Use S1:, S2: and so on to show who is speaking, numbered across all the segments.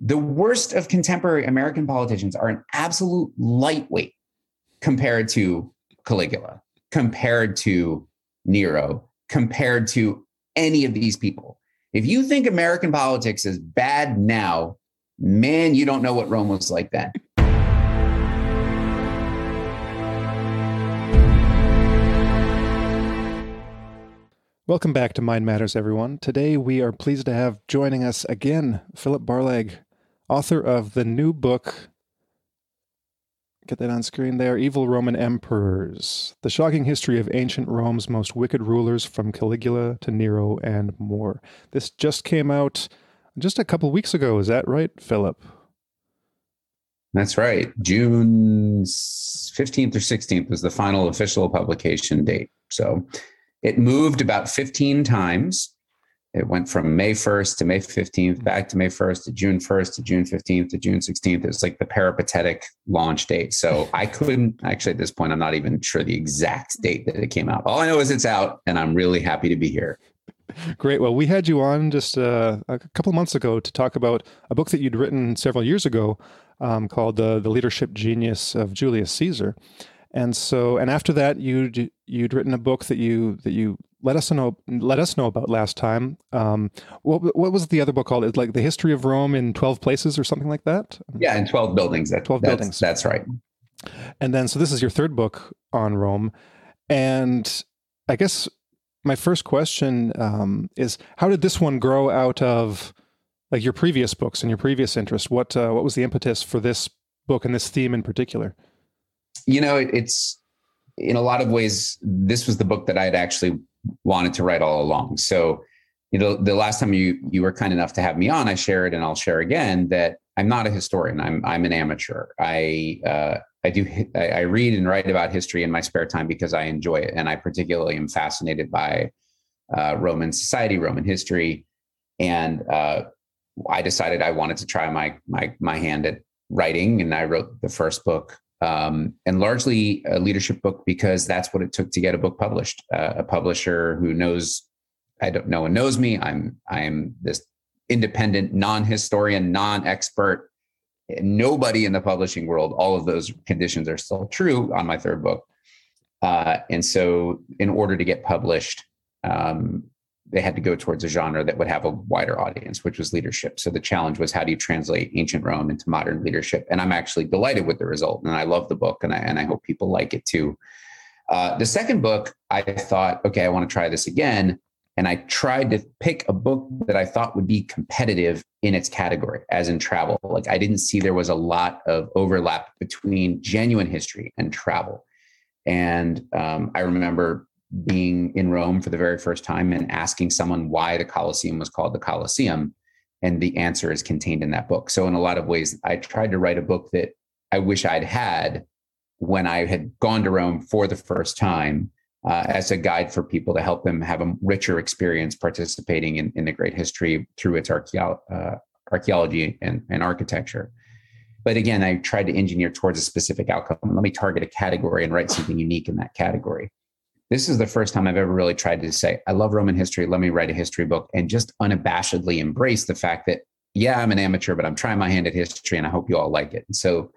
S1: the worst of contemporary American politicians are an absolute lightweight compared to Caligula, compared to Nero, compared to any of these people. If you think American politics is bad now, man, you don't know what Rome was like then.
S2: Welcome back to Mind Matters, everyone. Today we are pleased to have joining us again Phillip Barlag, author of the new book. Get that on screen there Evil Roman Emperors The Shocking History of Ancient Rome's Most Wicked Rulers from Caligula to Nero and more. This just came out just a couple weeks ago. Is that right, Phillip?
S1: That's right. June 15th or 16th was the final official publication date. So, it moved about 15 times. It went from May 1st to May 15th, back to May 1st to June 1st to June 15th to June 16th. It's like the peripatetic launch date. So I couldn't actually at this point, I'm not even sure the exact date that it came out. All I know is it's out and I'm really happy to be here.
S2: Great. Well, we had you on just uh, a couple months ago to talk about a book that you'd written several years ago um, called the, the Leadership Genius of Julius Caesar. And so, and after that, you'd you'd written a book that you that you let us know let us know about last time. Um, what what was the other book called? It's like the history of Rome in twelve places or something like that.
S1: Yeah, in twelve buildings. That,
S2: twelve
S1: that's,
S2: buildings.
S1: That's right.
S2: And then, so this is your third book on Rome, and I guess my first question um, is, how did this one grow out of like your previous books and your previous interest? What uh, what was the impetus for this book and this theme in particular?
S1: You know, it, it's in a lot of ways, this was the book that I had actually wanted to write all along. So, you know, the last time you you were kind enough to have me on, I shared and I'll share again that I'm not a historian. I'm I'm an amateur. I uh, I do I read and write about history in my spare time because I enjoy it, and I particularly am fascinated by uh, Roman society, Roman history, and uh, I decided I wanted to try my my my hand at writing, and I wrote the first book um, and largely a leadership book because that's what it took to get a book published. Uh, a publisher who knows, I don't, no one knows me. I'm I'm this independent, non-historian, non-expert. Nobody in the publishing world. All of those conditions are still true on my third book. Uh, and so, in order to get published, um, they had to go towards a genre that would have a wider audience, which was leadership. So the challenge was how do you translate ancient Rome into modern leadership? And I'm actually delighted with the result, and I love the book, and I and I hope people like it too. Uh, the second book, I thought, okay, I want to try this again, and I tried to pick a book that I thought would be competitive in its category, as in travel. Like I didn't see there was a lot of overlap between genuine history and travel. And um, I remember being in Rome for the very first time and asking someone why the Colosseum was called the Colosseum. And the answer is contained in that book. So, in a lot of ways, I tried to write a book that I wish I'd had when I had gone to Rome for the first time uh, as a guide for people to help them have a richer experience participating in, in the great history through its archeo- uh, archaeology and, and architecture. But again, I tried to engineer towards a specific outcome. Let me target a category and write something unique in that category this is the first time I've ever really tried to say, I love Roman history. Let me write a history book and just unabashedly embrace the fact that, yeah, I'm an amateur, but I'm trying my hand at history and I hope you all like it. And so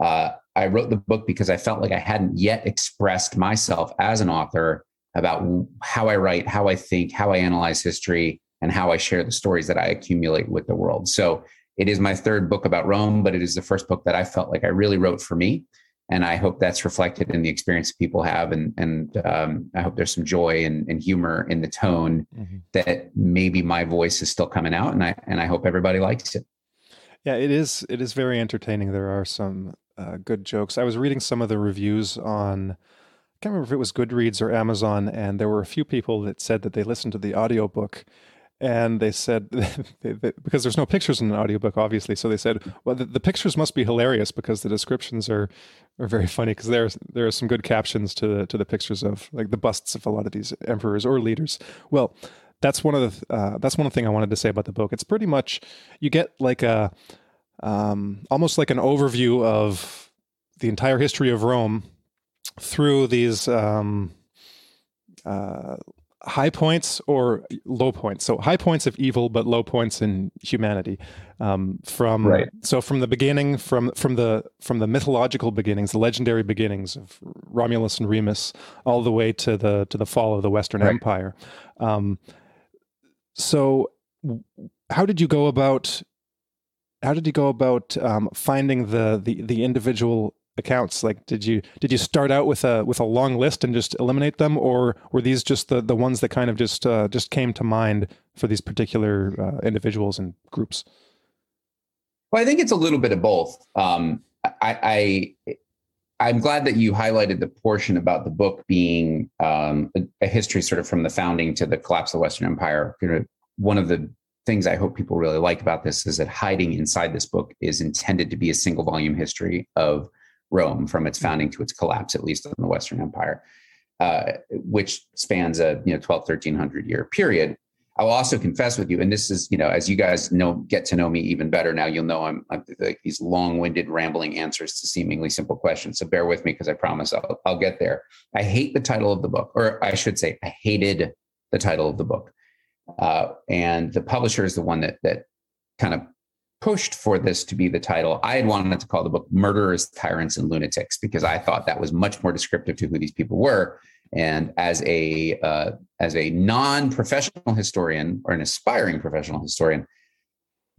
S1: uh, I wrote the book because I felt like I hadn't yet expressed myself as an author about how I write, how I think, how I analyze history, and how I share the stories that I accumulate with the world. So it is my third book about Rome, but it is the first book that I felt like I really wrote for me and I hope that's reflected in the experience people have, and and um, I hope there's some joy and, and humor in the tone mm-hmm. that maybe my voice is still coming out, and I and I hope everybody likes it.
S2: Yeah, it is. It is very entertaining. There are some uh, good jokes. I was reading some of the reviews on. I can't remember if it was Goodreads or Amazon, and there were a few people that said that they listened to the audiobook and they said they, they, because there's no pictures in an audiobook obviously. So they said well the, the, pictures must be hilarious because the descriptions are are very funny because there's there are some good captions to the to the pictures of like the busts of a lot of these emperors or leaders. Well that's one of the uh, that's one thing i wanted to say about the book. It's pretty much you get like a um, almost like an overview of the entire history of rome through these um, uh, high points or low points. So high points of evil, but low points in humanity. Um, from right. so from the beginning, from from the from the mythological beginnings, the legendary beginnings of Romulus and Remus, all the way to the to the fall of the Western right. Empire. Um, so, how did you go about? How did you go about um, finding the, the the individual accounts? Like did you did you start out with a with a long list and just eliminate them? Or were these just the the ones that kind of just uh, just came to mind for these particular uh, individuals and groups?
S1: Well i think it's a little bit of both. Um, I, I i'm glad that you highlighted the portion about the book being um, a, a, history sort of from the founding to the collapse of the western empire. You know, one of the things i hope people really like about this is that hiding inside this book is intended to be a single volume history of Rome from its founding to its collapse, at least in the Western Empire, uh, which spans a you know 12, 1300 year period. I will also confess with you, and this is, you know, as you guys know, get to know me even better now, you'll know I'm, I'm like these long-winded, rambling answers to seemingly simple questions. So bear with me because I promise I'll, I'll get there. I hate the title of the book, or I should say, I hated the title of the book, uh, and the publisher is the one that that kind of pushed for this to be the title. I had wanted to call the book Murderers, Tyrants, and Lunatics because I thought that was much more descriptive to who these people were. And as a uh, as a non-professional historian or an aspiring professional historian,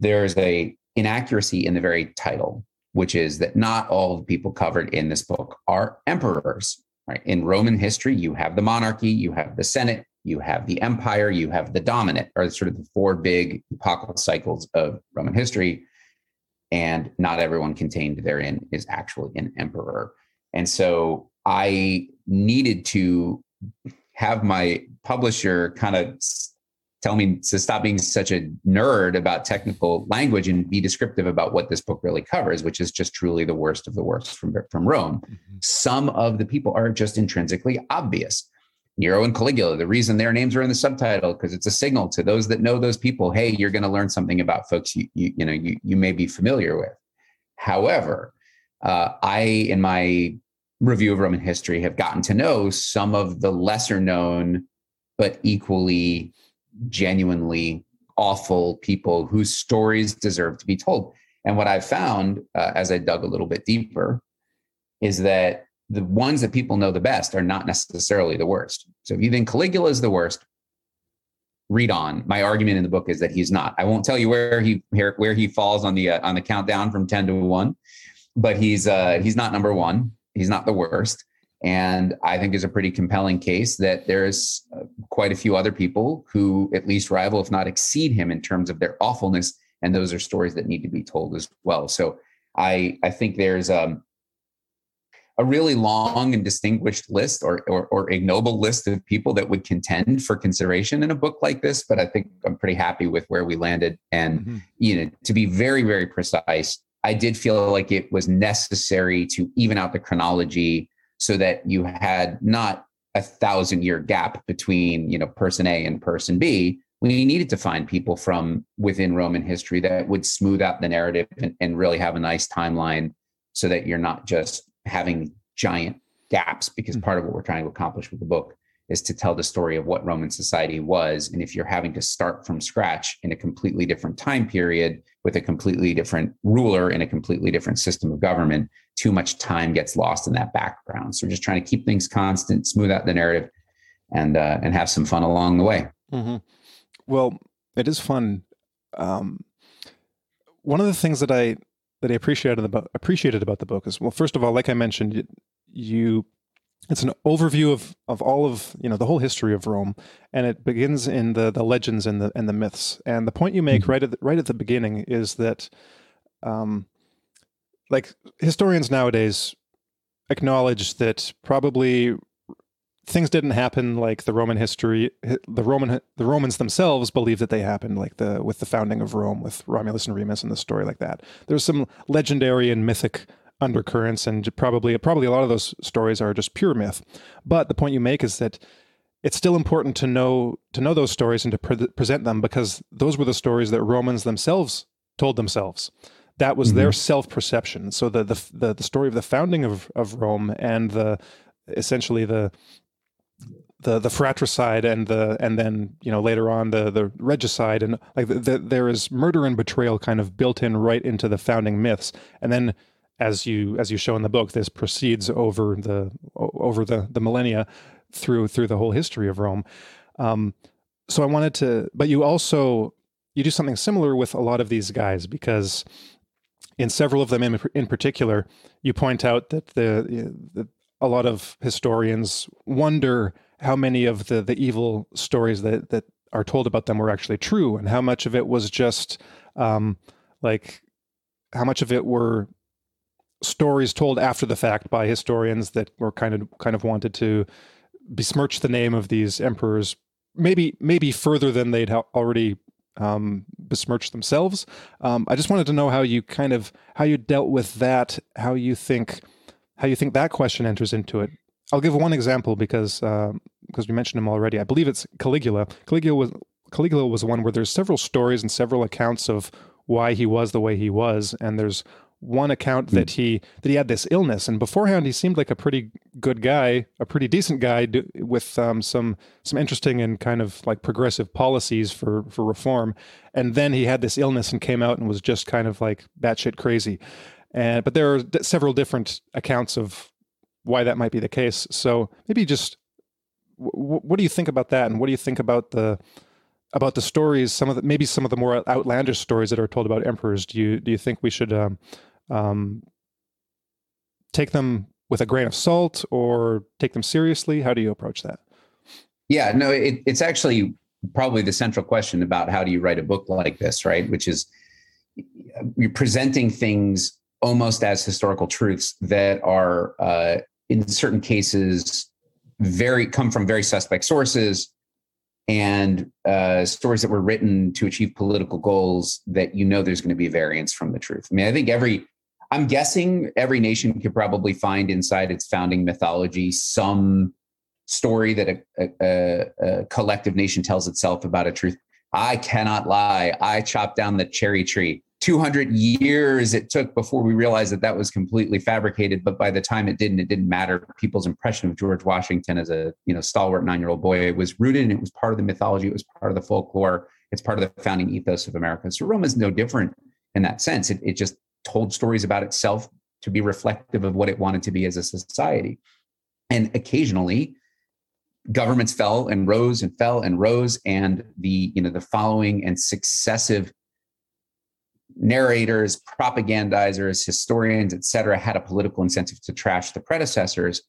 S1: there's a inaccuracy in the very title, which is that not all the people covered in this book are emperors. Right? In Roman history, you have the monarchy, you have the Senate, you have the empire, you have the dominate, are sort of the four big epochal cycles of Roman history. And not everyone contained therein is actually an emperor. And so I needed to have my publisher kind of tell me to stop being such a nerd about technical language and be descriptive about what this book really covers, which is just truly the worst of the worst from, from Rome. Mm-hmm. Some of the people are just intrinsically obvious. Nero and Caligula. The reason their names are in the subtitle because it's a signal to those that know those people. Hey, you're going to learn something about folks you you, you know you you may be familiar with. However, uh, I in my review of Roman history have gotten to know some of the lesser known but equally genuinely awful people whose stories deserve to be told. And what I found uh, as I dug a little bit deeper is that the ones that people know the best are not necessarily the worst. So if you think Caligula is the worst, read on. My argument in the book is that he's not. I won't tell you where he where he falls on the uh, on the countdown from ten to one, but he's uh, he's not number one. He's not the worst. And I think is a pretty compelling case that there's uh, quite a few other people who at least rival, if not exceed him in terms of their awfulness. And those are stories that need to be told as well. So I I think there's um, a really long and distinguished list or, or, or ignoble list of people that would contend for consideration in a book like this but i think i'm pretty happy with where we landed and mm-hmm. you know to be very very precise i did feel like it was necessary to even out the chronology so that you had not a thousand year gap between you know person a and person b we needed to find people from within roman history that would smooth out the narrative and, and really have a nice timeline so that you're not just having giant gaps because mm-hmm. part of what we're trying to accomplish with the book is to tell the story of what Roman society was. And if you're having to start from scratch in a completely different time period with a completely different ruler in a completely different system of government, too much time gets lost in that background. So we're just trying to keep things constant, smooth out the narrative, and uh, and have some fun along the way.
S2: Mm-hmm. Well, it is fun. Um, one of the things that I that I appreciated about appreciated about the book is well, first of all, like I mentioned, you it's an overview of of all of you know the whole history of Rome, and it begins in the the legends and the and the myths. And the point you make mm-hmm. right at the, right at the beginning is that, um, like historians nowadays acknowledge that probably things didn't happen like the Roman history the Roman the Romans themselves believe that they happened like the with the founding of Rome with Romulus and Remus and the story like that. There's some legendary and mythic undercurrents and probably probably a lot of those stories are just pure myth. But the point you make is that it's still important to know to know those stories and to pre- present them because those were the stories that Romans themselves told themselves. That was mm-hmm. their self perception. So the, the the the story of the founding of of Rome and the essentially the the the fratricide and the and then you know later on the the regicide and like the, the, there is murder and betrayal kind of built in right into the founding myths. And then as you as you show in the book this proceeds over the over the the millennia through through the whole history of Rome. Um, so I wanted to but you also you do something similar with a lot of these guys because in several of them in, in particular you point out that the, the a lot of historians wonder how many of the the evil stories that that are told about them were actually true, and how much of it was just um, like how much of it were stories told after the fact by historians that were kind of kind of wanted to besmirch the name of these emperors, maybe maybe further than they'd already um, besmirched themselves. Um, I just wanted to know how you kind of how you dealt with that, how you think how you think that question enters into it I'll give one example because uh, because we mentioned him already. I believe it's Caligula. Caligula was Caligula was one where there's several stories and several accounts of why he was the way he was, and there's one account that he that he had this illness, and beforehand he seemed like a pretty good guy, a pretty decent guy with um, some some interesting and kind of like progressive policies for for reform, and then he had this illness and came out and was just kind of like batshit crazy. And but there are d- several different accounts of why that might be the case. So maybe just w- what do you think about that, and what do you think about the about the stories? Some of the maybe some of the more outlandish stories that are told about emperors. Do you do you think we should um, um, take them with a grain of salt or take them seriously? How do you approach that?
S1: Yeah, no, it, it's actually probably the central question about how do you write a book like this, right? Which is you're presenting things almost as historical truths that are uh, in certain cases very come from very suspect sources and uh, stories that were written to achieve political goals that you know there's going to be variance from the truth. I mean, I think every I'm guessing every nation could probably find inside its founding mythology some story that a, a, a collective nation tells itself about a truth. I cannot lie. I chopped down the cherry tree. 200 years it took before we realized that that was completely fabricated but by the time it didn't it didn't matter. People's impression of george washington as a you know stalwart nine-year-old boy was rooted and it was part of the mythology it was part of the folklore it's part of the founding ethos of america. So rome is no different in that sense. It, it just told stories about itself to be reflective of what it wanted to be as a society. And occasionally governments fell and rose and fell and rose and the you know the following and successive narrators, propagandizers, historians, etc., had a political incentive to trash the predecessors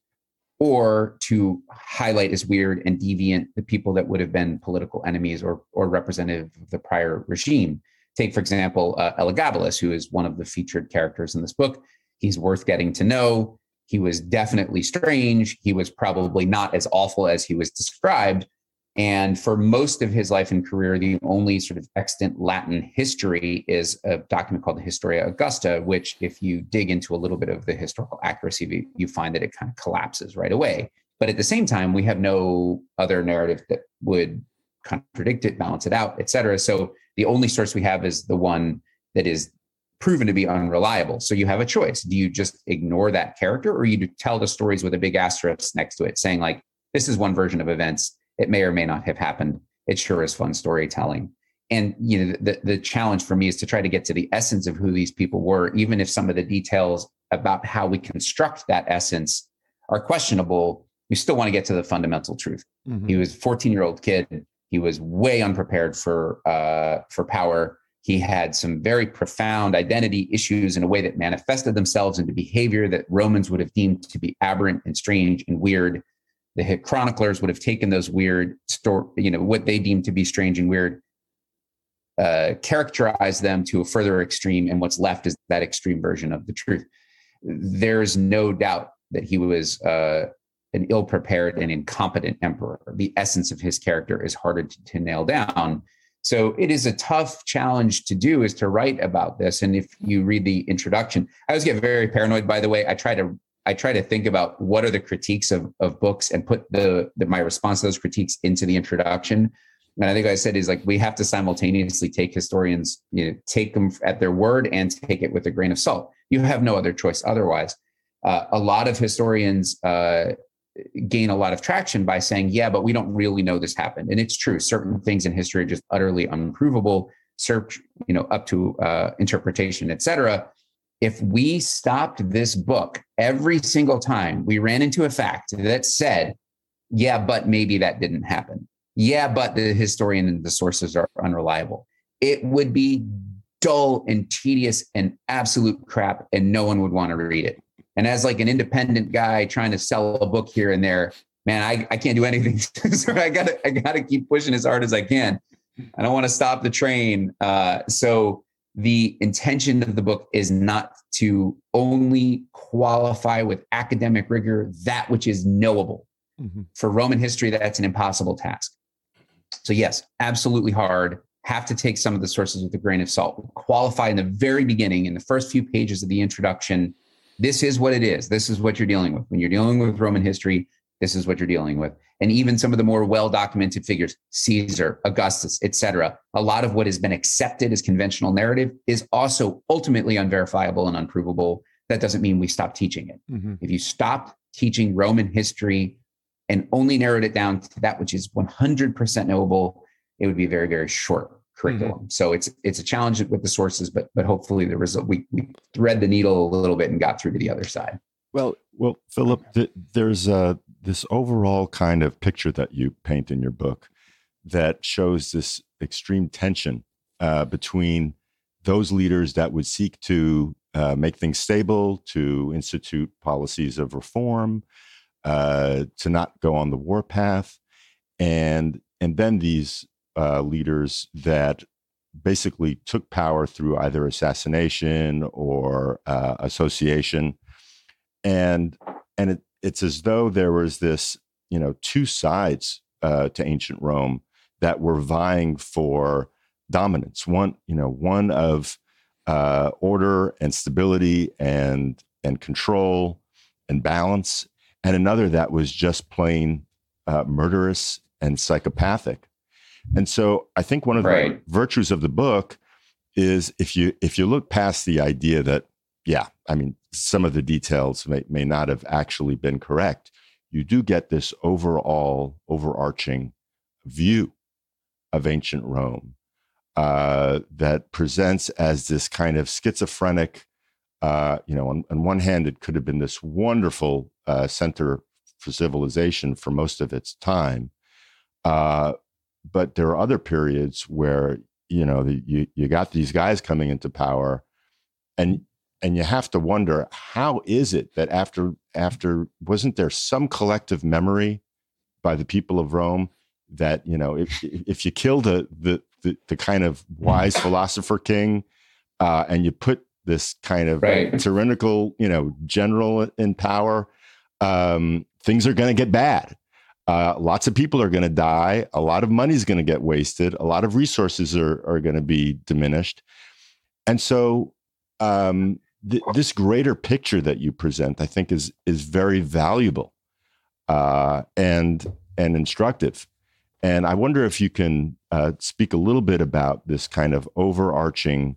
S1: or to highlight as weird and deviant the people that would have been political enemies or, or representative of the prior regime. Take, for example, uh, Elagabalus, who is one of the featured characters in this book. He's worth getting to know. He was definitely strange. He was probably not as awful as he was described, and for most of his life and career, the only sort of extant Latin history is a document called the Historia Augusta, which, if you dig into a little bit of the historical accuracy, you find that it kind of collapses right away. But at the same time, we have no other narrative that would contradict it, balance it out, et cetera. So the only source we have is the one that is proven to be unreliable. So you have a choice. Do you just ignore that character or you tell the stories with a big asterisk next to it saying, like, this is one version of events it may or may not have happened. It sure is fun storytelling. And you know, the the challenge for me is to try to get to the essence of who these people were, even if some of the details about how we construct that essence are questionable. We still want to get to the fundamental truth. Mm-hmm. He was a 14 year old kid. He was way unprepared for uh, for power. He had some very profound identity issues in a way that manifested themselves into behavior that Romans would have deemed to be aberrant and strange and weird the chroniclers would have taken those weird story, you know, what they deemed to be strange and weird, uh, characterize them to a further extreme, and what's left is that extreme version of the truth. There's no doubt that he was uh, an ill-prepared and incompetent emperor. The essence of his character is harder to, to nail down. So it is a tough challenge to do is to write about this. And if you read the introduction, I always get very paranoid, by the way. I try to I try to think about what are the critiques of, of books and put the, the my response to those critiques into the introduction. And I think I said is like we have to simultaneously take historians, you know, take them at their word and take it with a grain of salt. You have no other choice otherwise. Uh, a lot of historians uh, gain a lot of traction by saying, yeah, but we don't really know this happened. And it's true. Certain things in history are just utterly unprovable, search, you know, up to uh, interpretation, et cetera. If we stopped this book every single time we ran into a fact that said, yeah, but maybe that didn't happen. Yeah, but the historian and the sources are unreliable. It would be dull and tedious and absolute crap, and no one would want to read it. And as like an independent guy trying to sell a book here and there, man, I, I can't do anything. so I gotta I gotta keep pushing as hard as I can. I don't want to stop the train. Uh, so the intention of the book is not to only qualify with academic rigor that which is knowable. Mm-hmm. For Roman history, that's an impossible task. So yes, absolutely hard. Have to take some of the sources with a grain of salt. Qualify in the very beginning, in the first few pages of the introduction, this is what it is. This is what you're dealing with. When you're dealing with Roman history, this is what you're dealing with. And even some of the more well-documented figures, Caesar, Augustus, etc. A lot of what has been accepted as conventional narrative is also ultimately unverifiable and unprovable. That doesn't mean we stop teaching it. Mm-hmm. If you stop teaching Roman history and only narrowed it down to that which is 100% knowable, it would be a very, very short curriculum. Mm-hmm. So it's it's a challenge with the sources, but but hopefully the result we we thread the needle a little bit and got through to the other side.
S3: Well, well, Phillip, th- there's uh, this overall kind of picture that you paint in your book that shows this extreme tension uh, between those leaders that would seek to uh, make things stable, to institute policies of reform, uh, to not go on the war path, and and then these uh, leaders that basically took power through either assassination or uh, association, and and it, it's as though there was this you know two sides uh, to ancient Rome that were vying for dominance. One you know one of uh, order and stability and and control and balance, and another that was just plain uh, murderous and psychopathic. And so I think one of right. the virtues of the book is if you if you look past the idea that yeah, I mean some of the details may, may not have actually been correct, you do get this overall overarching view of ancient Rome uh, that presents as this kind of schizophrenic. Uh, you know, on, on, one hand, it could have been this wonderful uh, center for civilization for most of its time, uh, but there are other periods where you know you you got these guys coming into power, and and you have to wonder how is it that after after wasn't there some collective memory by the people of Rome that you know if if you kill the the the, the kind of wise philosopher king uh, and you put this kind of right. tyrannical you know general in power um, things are going to get bad uh, lots of people are going to die. A lot of money is going to get wasted. A lot of resources are, are going to be diminished. And so, um, th- this greater picture that you present, I think, is is very valuable uh, and and instructive. And I wonder if you can uh, speak a little bit about this kind of overarching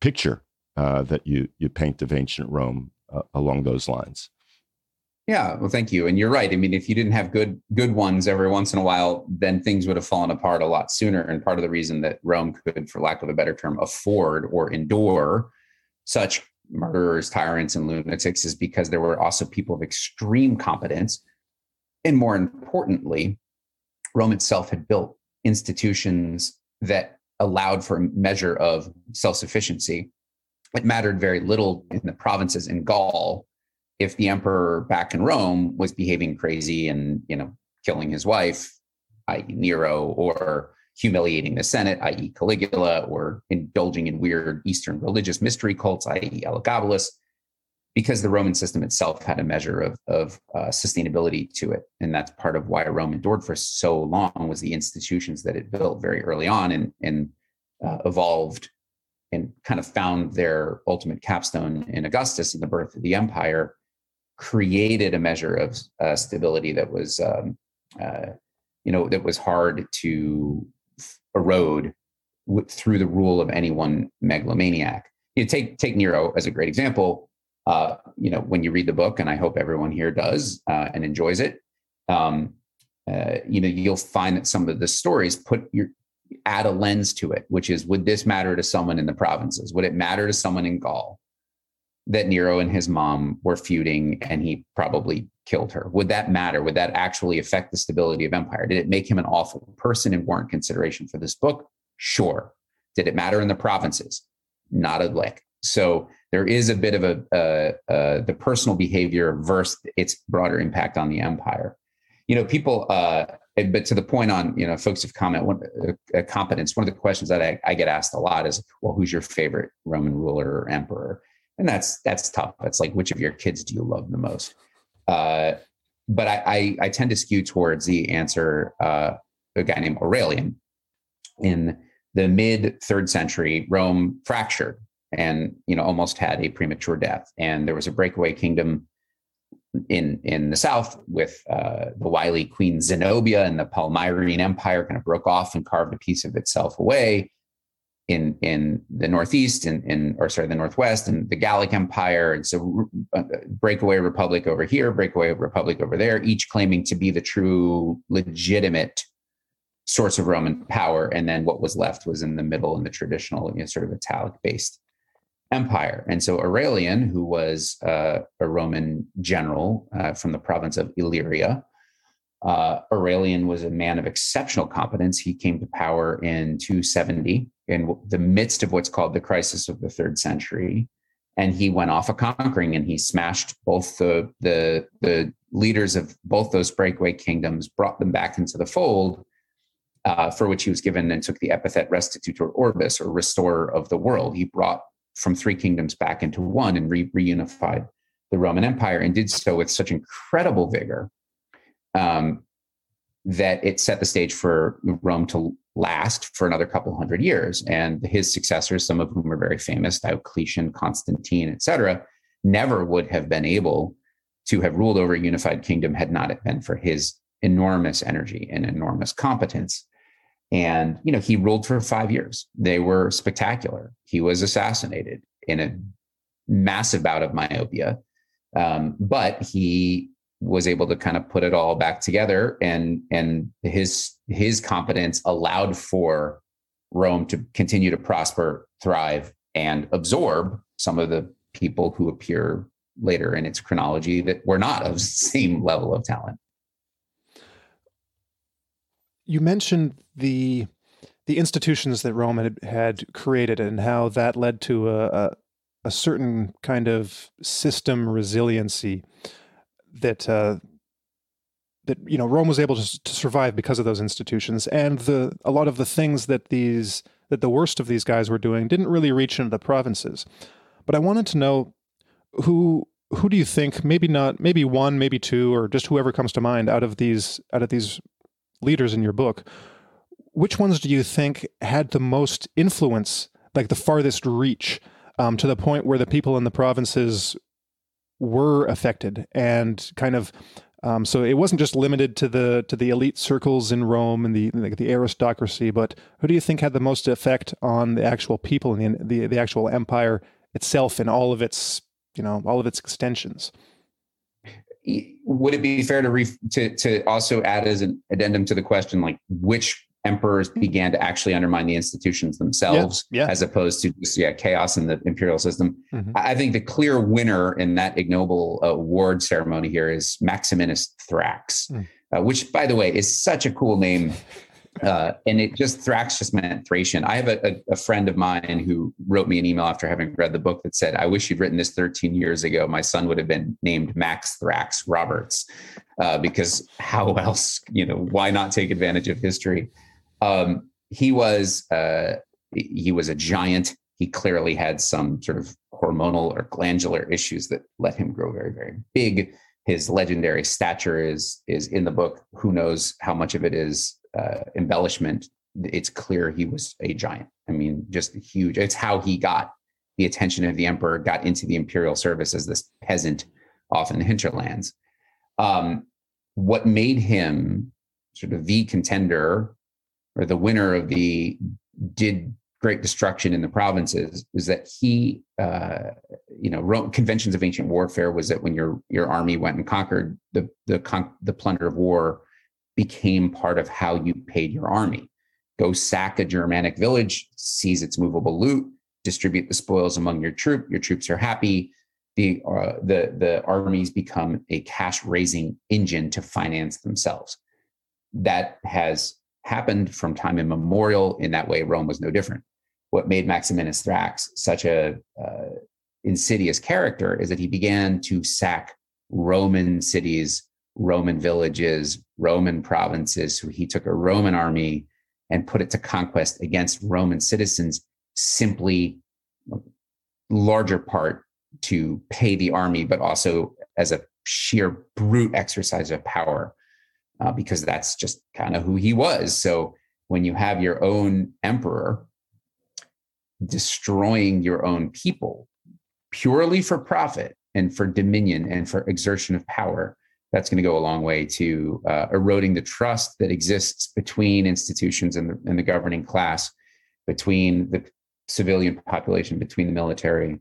S3: picture uh, that you you paint of ancient Rome uh, along those lines.
S1: Yeah, well, thank you. And you're right. I mean, if you didn't have good good ones every once in a while, then things would have fallen apart a lot sooner. And part of the reason that Rome could, for lack of a better term, afford or endure such murderers, tyrants, and lunatics is because there were also people of extreme competence. And more importantly, Rome itself had built institutions that allowed for a measure of self sufficiency. It mattered very little in the provinces in Gaul if the emperor back in Rome was behaving crazy and, you know, killing his wife, i.e., Nero, or humiliating the Senate, i.e., Caligula, or indulging in weird Eastern religious mystery cults, i.e., Elagabalus, because the Roman system itself had a measure of, of uh, sustainability to it. And that's part of why Rome endured for so long was the institutions that it built very early on and, and uh, evolved and kind of found their ultimate capstone in Augustus and the birth of the empire created a measure of uh, stability that was, um, uh, you know, that was hard to erode through the rule of any one megalomaniac. You take take Nero as a great example. Uh, you know, when you read the book, and I hope everyone here does uh, and enjoys it, um, uh, you know, you'll find that some of the stories put your add a lens to it, which is would this matter to someone in the provinces? Would it matter to someone in Gaul that Nero and his mom were feuding and he probably killed her? Would that matter? Would that actually affect the stability of empire? Did it make him an awful person and warrant consideration for this book? Sure. Did it matter in the provinces? Not a lick. So there is a bit of a uh, uh, the personal behavior versus its broader impact on the empire. You know, people. Uh, but to the point on you know, folks have comment one, uh, competence. One of the questions that I, I get asked a lot is, well, who's your favorite Roman ruler or emperor? And that's that's tough. That's like which of your kids do you love the most? Uh, but I, I, I tend to skew towards the answer uh, a guy named Aurelian in the mid third century. Rome fractured and you know almost had a premature death and there was a breakaway kingdom in in the south with uh, the wily queen zenobia and the palmyrene empire kind of broke off and carved a piece of itself away in in the northeast and in, in or sorry the northwest and the gallic empire and so uh, breakaway republic over here breakaway republic over there each claiming to be the true legitimate source of roman power and then what was left was in the middle in the traditional you know, sort of italic based empire. And so Aurelian, who was uh, a Roman general uh, from the province of Illyria, uh, Aurelian was a man of exceptional competence. He came to power in 270 in the midst of what's called the crisis of the third century. And he went off a conquering and he smashed both the, the, the leaders of both those breakaway kingdoms, brought them back into the fold, uh, for which he was given and took the epithet restitutor orbis or restorer of the world. He brought from three kingdoms back into one and re- reunified the Roman Empire and did so with such incredible vigor um, that it set the stage for Rome to last for another couple hundred years. And his successors, some of whom are very famous, Diocletian, Constantine, etc., never would have been able to have ruled over a unified kingdom had not it been for his enormous energy and enormous competence. And, you know, he ruled for five years. They were spectacular. He was assassinated in a massive bout of myopia. Um, but he was able to kind of put it all back together and and his his competence allowed for Rome to continue to prosper, thrive, and absorb some of the people who appear later in its chronology that were not of same level of talent.
S2: You mentioned the the institutions that Rome had, had created and how that led to a, a, a certain kind of system resiliency that uh, that you know Rome was able to, to survive because of those institutions and the a lot of the things that these that the worst of these guys were doing didn't really reach into the provinces. But I wanted to know who who do you think maybe not maybe one maybe two or just whoever comes to mind out of these out of these leaders in your book, which ones do you think had the most influence, like the farthest reach, um, to the point where the people in the provinces were affected and kind of um, so it wasn't just limited to the to the elite circles in Rome and the the aristocracy, but who do you think had the most effect on the actual people and the, the the actual empire itself and all of its you know all of its extensions?
S1: would it be fair to, re- to to also add as an addendum to the question like which emperors began to actually undermine the institutions themselves
S2: yeah, yeah.
S1: as opposed to just yeah chaos in the imperial system mm-hmm. i think the clear winner in that ignoble award ceremony here is maximinus thrax mm. uh, which by the way is such a cool name uh, and it just Thrax just meant Thracian. I have a, a, friend of mine who wrote me an email after having read the book that said, "I wish you'd written this 13 years ago. My son would have been named Max Thrax Roberts, uh, because how else? You know, why not take advantage of history?" Um, he was uh, he was a giant. He clearly had some sort of hormonal or glandular issues that let him grow very very big. His legendary stature is is in the book. Who knows how much of it is uh, embellishment, it's clear he was a giant. I mean, just huge. It's how he got the attention of the emperor, got into the imperial service as this peasant off in the hinterlands. Um, what made him sort of the contender or the winner of the did great destruction in the provinces was that he, uh, you know, Rome, conventions of ancient warfare was that when your your army went and conquered the the con- the plunder of war became part of how you paid your army. Go sack a Germanic village, seize its movable loot, distribute the spoils among your troop. Your troops are happy. The uh, the the armies become a cash raising engine to finance themselves. That has happened from time immemorial. In that way, Rome was no different. What made Maximinus Thrax such a uh, insidious character is that he began to sack Roman cities, Roman villages, Roman provinces. So he took a Roman army and put it to conquest against Roman citizens, simply larger part to pay the army, but also as a sheer brute exercise of power uh, because that's just kind of who he was. So when you have your own emperor destroying your own people purely for profit and for dominion and for exertion of power, that's going to go a long way to uh, eroding the trust that exists between institutions and the, and the governing class, between the civilian population, between the military,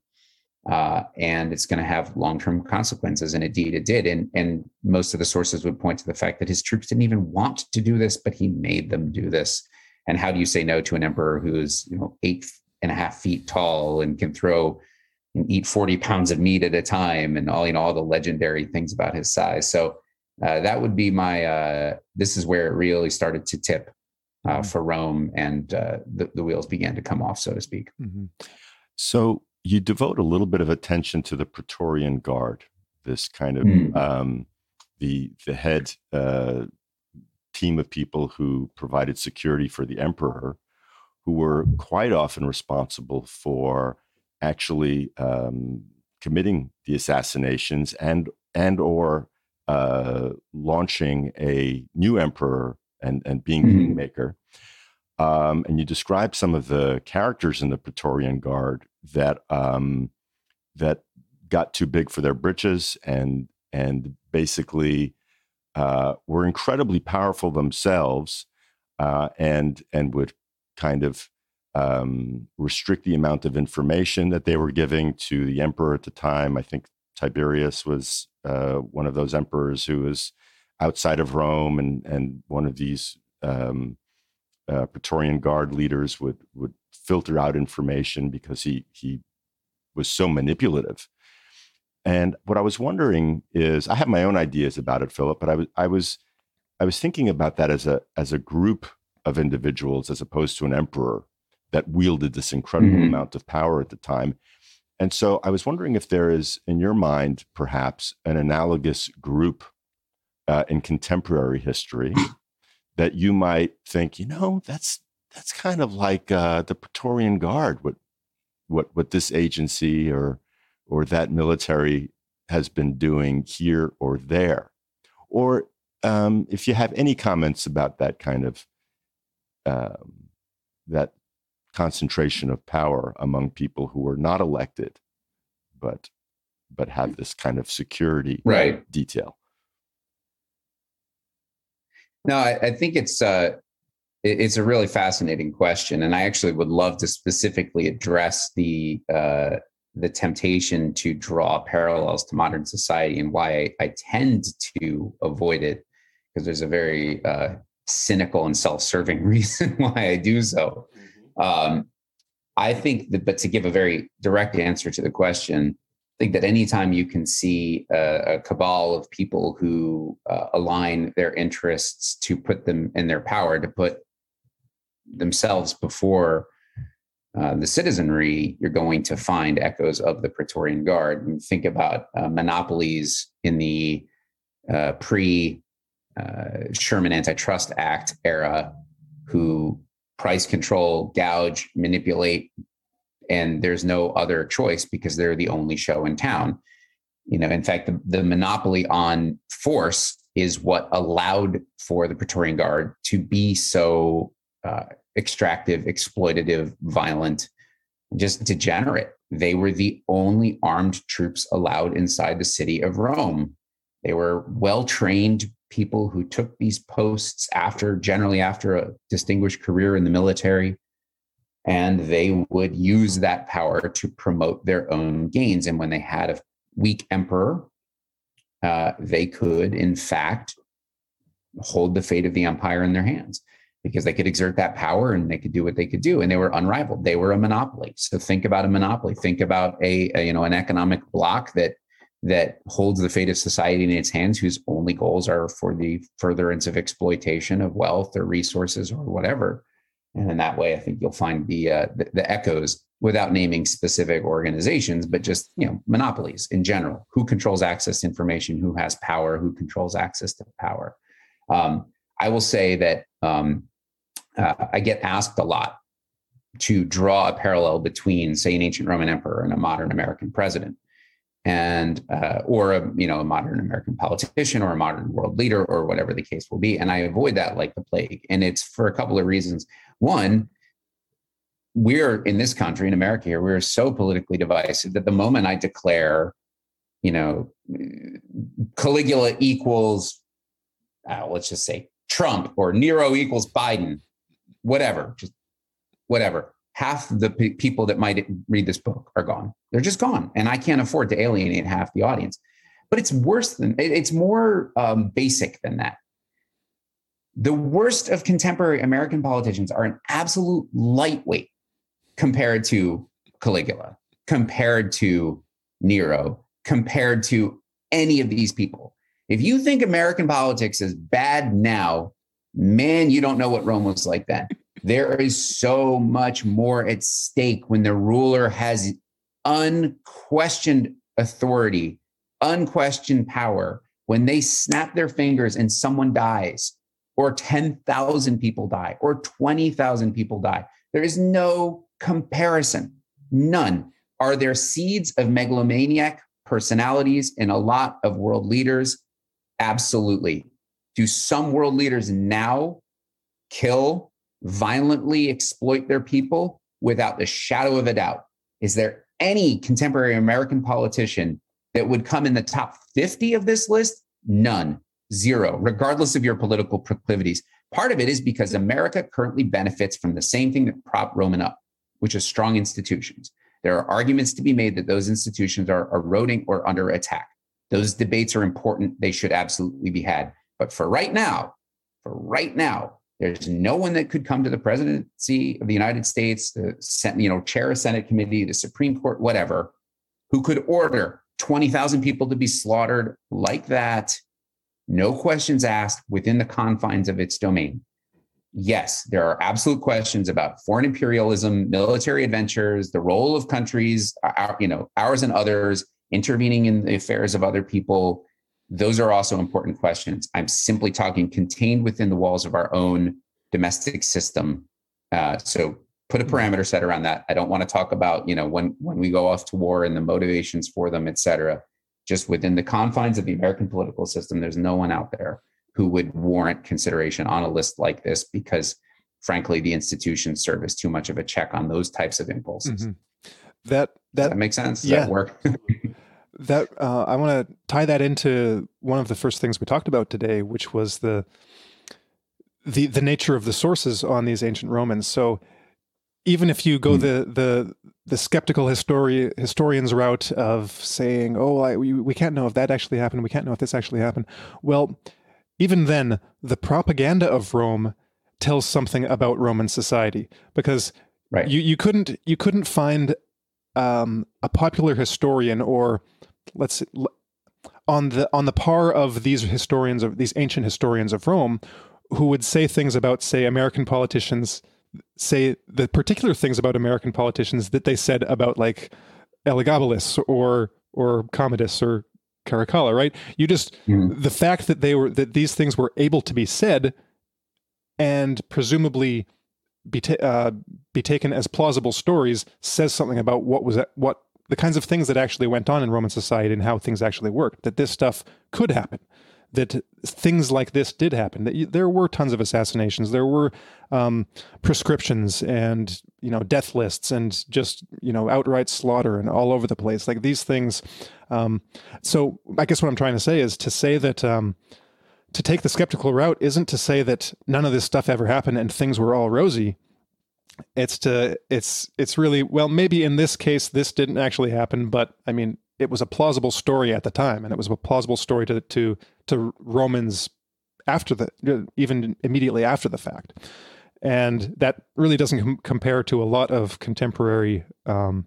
S1: uh, and it's going to have long-term consequences. And indeed, it did. And and most of the sources would point to the fact that his troops didn't even want to do this, but he made them do this. And how do you say no to an emperor who's you know eight and a half feet tall and can throw and eat 40 pounds of meat at a time and all you know all the legendary things about his size so uh, that would be my uh, this is where it really started to tip uh, mm-hmm. for rome and uh, the, the, wheels began to come off so to speak mm-hmm.
S3: so you devote a little bit of attention to the Praetorian Guard, this kind of mm. um, the the head uh, team of people who provided security for the emperor, who were quite often responsible for actually um, committing the assassinations and and or uh, launching a new emperor and and being mm. kingmaker. Um, and you describe some of the characters in the Praetorian Guard that um, that got too big for their britches and and basically uh, were incredibly powerful themselves uh, and and would kind of um, restrict the amount of information that they were giving to the emperor at the time. I think Tiberius was uh, one of those emperors who was outside of Rome, and and one of these um, uh, Praetorian Guard leaders would would filter out information because he he was so manipulative. And what I was wondering is, I have my own ideas about it, Phillip, but I was I was I was thinking about that as a as a group of individuals as opposed to an emperor that wielded this incredible mm-hmm. amount of power at the time. And so I was wondering if there is, in your mind, perhaps an analogous group uh, in contemporary history that you might think, you know, that's that's kind of like uh, the Praetorian Guard, what what what this agency or or that military has been doing here or there, or um, if you have any comments about that kind of um, that concentration of power among people who are not elected, but but have this kind of security
S1: right.
S3: detail.
S1: No, I, I think it's uh, it, it's a really fascinating question, and I actually would love to specifically address the uh, the temptation to draw parallels to modern society and why I, I tend to avoid it because there's a very uh, cynical and self-serving reason why I do so. Mm-hmm. Um, I think that, but to give a very direct answer to the question, think that anytime you can see a, a cabal of people who uh, align their interests to put them in their power to put themselves before uh, the citizenry, you're going to find echoes of the Praetorian Guard. And think about uh, monopolies in the uh, pre uh, Sherman Antitrust Act era, who price control, gouge, manipulate and there's no other choice because they're the only show in town. You know, in fact, the, the monopoly on force is what allowed for the Praetorian Guard to be so uh, extractive, exploitative, violent, just degenerate. They were the only armed troops allowed inside the city of Rome. They were well trained people who took these posts after, generally after a distinguished career in the military and they would use that power to promote their own gains. And when they had a weak emperor, uh, they could, in fact, hold the fate of the empire in their hands because they could exert that power and they could do what they could do. And they were unrivaled. They were a monopoly. So think about a monopoly. Think about a, a, you know an economic block that that holds the fate of society in its hands whose only goals are for the furtherance of exploitation of wealth or resources or whatever and in that way i think you'll find the uh, the, the echoes without naming specific organizations but just you know monopolies in general who controls access to information who has power who controls access to power um, i will say that um, uh, I get asked a lot to draw a parallel between, say, an ancient Roman emperor and a modern American president, and uh, or a you know a modern American politician or a modern world leader or whatever the case will be. And I avoid that like the plague, and it's for a couple of reasons. One, we're in this country in America here, we're so politically divisive that the moment I declare, you know, Caligula equals, uh, let's just say Trump or Nero equals Biden, whatever, just whatever. Half the p- people that might read this book are gone. They're just gone. And I can't afford to alienate half the audience. But it's worse than, it's more um, basic than that. The worst of contemporary American politicians are an absolute lightweight compared to Caligula, compared to Nero, compared to any of these people. If you think American politics is bad now, man, you don't know what Rome was like then. There is so much more at stake when the ruler has unquestioned authority, unquestioned power. When they snap their fingers and someone dies, or 10,000 people die, or 20,000 people die, there is no comparison. None. Are there seeds of megalomaniac personalities in a lot of world leaders? Absolutely. Do some world leaders now kill, violently exploit their people without the shadow of a doubt? Is there any contemporary American politician that would come in the top 50 of this list? None, zero, regardless of your political proclivities. Part of it is because America currently benefits from the same thing that propped Roman up, which is strong institutions. There are arguments to be made that those institutions are eroding or under attack. Those debates are important. They should absolutely be had. But for right now, for right now, there's no one that could come to the presidency of the United States, the you know chair a Senate committee, the Supreme Court, whatever, who could order 20,000 people to be slaughtered like that, no questions asked within the confines of its domain. Yes, there are absolute questions about foreign imperialism, military adventures, the role of countries, our, you know, ours and others, intervening in the affairs of other people, those are also important questions. I'm simply talking contained within the walls of our own domestic system. Uh, so put a mm-hmm. parameter set around that. I don't want to talk about, you know, when when we go off to war and the motivations for them, et cetera. Just within the confines of the American political system, there's no one out there who would warrant consideration on a list like this because frankly the institutions serve as too much of a check on those types of impulses. Mm-hmm.
S2: That that,
S1: that makes sense. Does yeah. that work?
S2: that uh, I want to tie that into one of the first things we talked about today, which was the the the nature of the sources on these ancient Romans. So even if you go mm. the the the skeptical histori- historians route of saying, "Oh, I, we we can't know if that actually happened. We can't know if this actually happened," well, even then, the propaganda of Rome tells something about Roman society because right. you you couldn't you couldn't find um, a popular historian or let's on the on the par of these historians of these ancient historians of Rome who would say things about say American politicians say the particular things about American politicians that they said about like Elagabalus or or Commodus or Caracalla, right? You just mm. the fact that they were that these things were able to be said and presumably be ta- uh, be taken as plausible stories says something about what was that, what the kinds of things that actually went on in Roman society and how things actually worked. That this stuff could happen. That things like this did happen. That you, there were tons of assassinations. There were um, proscriptions and you know death lists and just you know outright slaughter and all over the place. Like these things. Um, so I guess what I'm trying to say is to say that. Um, to take the skeptical route isn't to say that none of this stuff ever happened and things were all rosy it's to it's it's really well maybe in this case this didn't actually happen but i mean it was a plausible story at the time and it was a plausible story to to to romans after the even immediately after the fact and that really doesn't com- compare to a lot of contemporary um,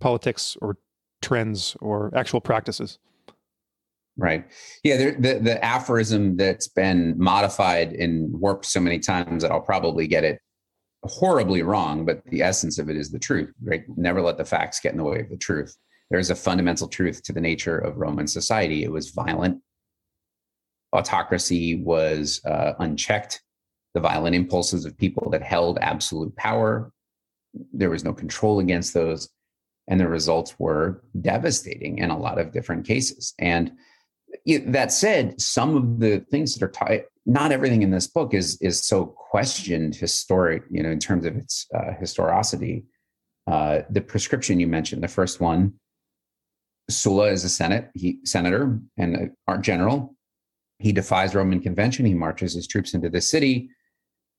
S2: politics or trends or actual practices
S1: Right. Yeah. The, the aphorism that's been modified and warped so many times that I'll probably get it horribly wrong, but the essence of it is the truth, right? Never let the facts get in the way of the truth. There's a fundamental truth to the nature of Roman society. It was violent. Autocracy was uh, unchecked. The violent impulses of people that held absolute power, there was no control against those. And the results were devastating in a lot of different cases. And that said, some of the things that are not everything in this book is is so questioned historic, you know, in terms of its uh, historicity. Uh, the proscription you mentioned, the first one, Sulla is a senate he, senator and a general. He defies Roman convention. He marches his troops into the city,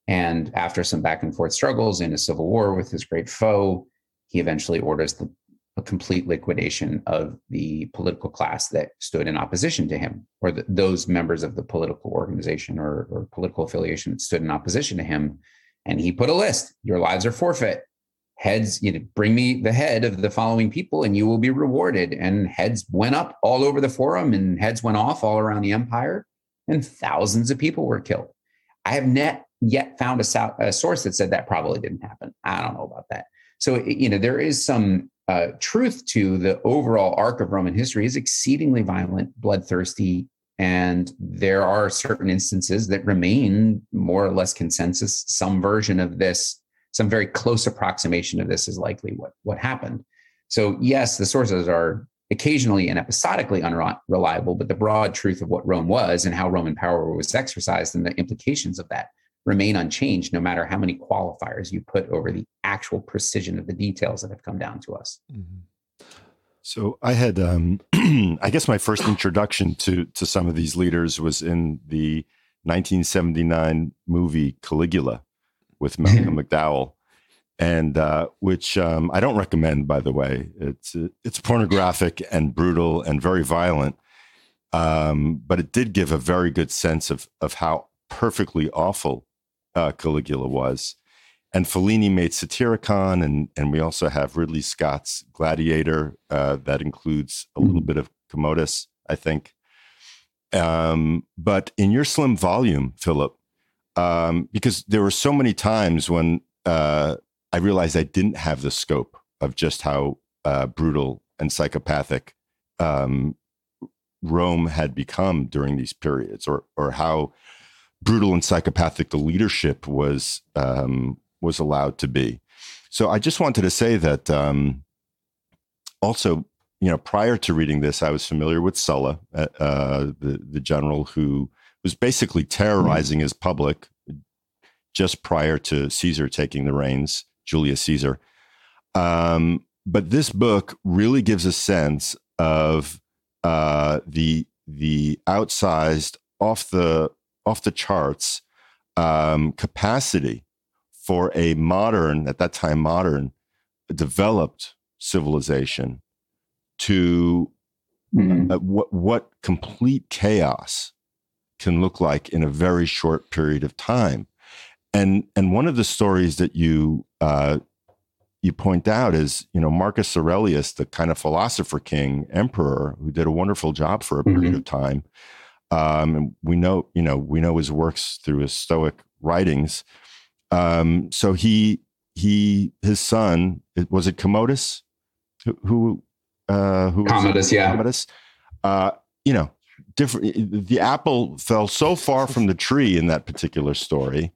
S1: and after some back and forth struggles in a civil war with his great foe, he eventually orders the complete liquidation of the political class that stood in opposition to him, or the, those members of the political organization or, or political affiliation that stood in opposition to him. And he put a list: your lives are forfeit. Heads, you know, bring me the head of the following people, and you will be rewarded. And heads went up all over the forum, and heads went off all around the empire, and thousands of people were killed. I have net yet found a, a source that said that probably didn't happen. I don't know about that. So you know, there is some uh, truth to the overall arc of Roman history is exceedingly violent, bloodthirsty, and there are certain instances that remain more or less consensus. Some version of this, some very close approximation of this is likely what, what happened. So, yes, the sources are occasionally and episodically unreliable, but the broad truth of what Rome was and how Roman power was exercised and the implications of that remain unchanged no matter how many qualifiers you put over the actual precision of the details that have come down to us. Mm-hmm.
S3: So I had, um, I guess, my first introduction to to some of these leaders was in the 1979 movie Caligula with Malcolm McDowell, and uh, which um, I don't recommend, by the way. It's it's pornographic and brutal and very violent, um, but it did give a very good sense of of how perfectly awful uh, Caligula was. And Fellini made Satyricon, and, and we also have Ridley Scott's Gladiator uh, that includes a little mm-hmm. bit of Commodus, I think. Um, but in your slim volume, Phillip, um, because there were so many times when uh, I realized I didn't have the scope of just how uh, brutal and psychopathic um, Rome had become during these periods, or or how brutal and psychopathic the leadership was um, was allowed to be. So I just wanted to say that um, also, you know, prior to reading this, I was familiar with Sulla, uh, uh, the the general who was basically terrorizing his public just prior to Caesar taking the reins, Julius Caesar. Um, but this book really gives a sense of uh, the the outsized, off the off the charts um, capacity for a modern, at that time, modern, developed civilization to mm-hmm. uh, what, what complete chaos can look like in a very short period of time. And, and one of the stories that you uh, you point out is you know Marcus Aurelius, the kind of philosopher king emperor who did a wonderful job for a period mm-hmm. of time, um, and we know, you know, we know his works through his Stoic writings. Um, so he he his son was it Commodus who uh, who
S1: Commodus, yeah,
S3: Commodus. Uh, you know, different. The apple fell so far from the tree in that particular story.